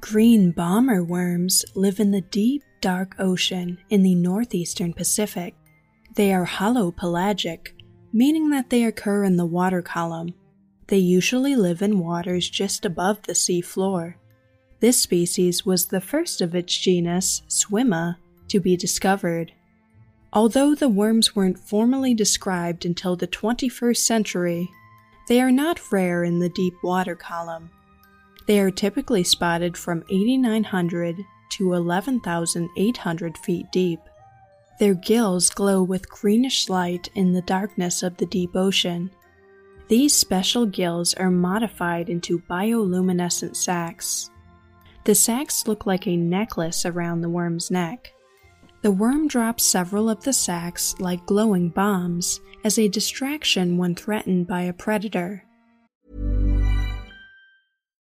Green bomber worms live in the deep, dark ocean in the northeastern Pacific. They are holopelagic, meaning that they occur in the water column. They usually live in waters just above the sea floor. This species was the first of its genus, Swima, to be discovered. Although the worms weren't formally described until the 21st century, they are not rare in the deep water column. They are typically spotted from 8,900 to 11,800 feet deep. Their gills glow with greenish light in the darkness of the deep ocean. These special gills are modified into bioluminescent sacs. The sacs look like a necklace around the worm's neck. The worm drops several of the sacs like glowing bombs as a distraction when threatened by a predator.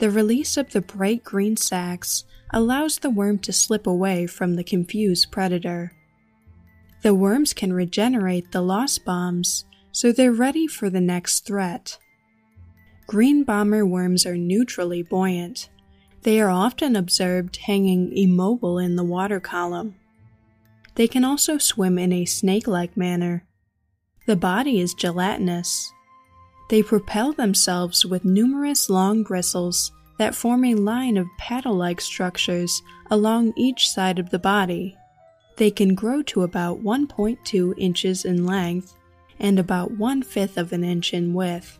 The release of the bright green sacs allows the worm to slip away from the confused predator. The worms can regenerate the lost bombs, so they're ready for the next threat. Green bomber worms are neutrally buoyant. They are often observed hanging immobile in the water column. They can also swim in a snake like manner. The body is gelatinous. They propel themselves with numerous long bristles that form a line of paddle like structures along each side of the body. They can grow to about 1.2 inches in length and about one fifth of an inch in width.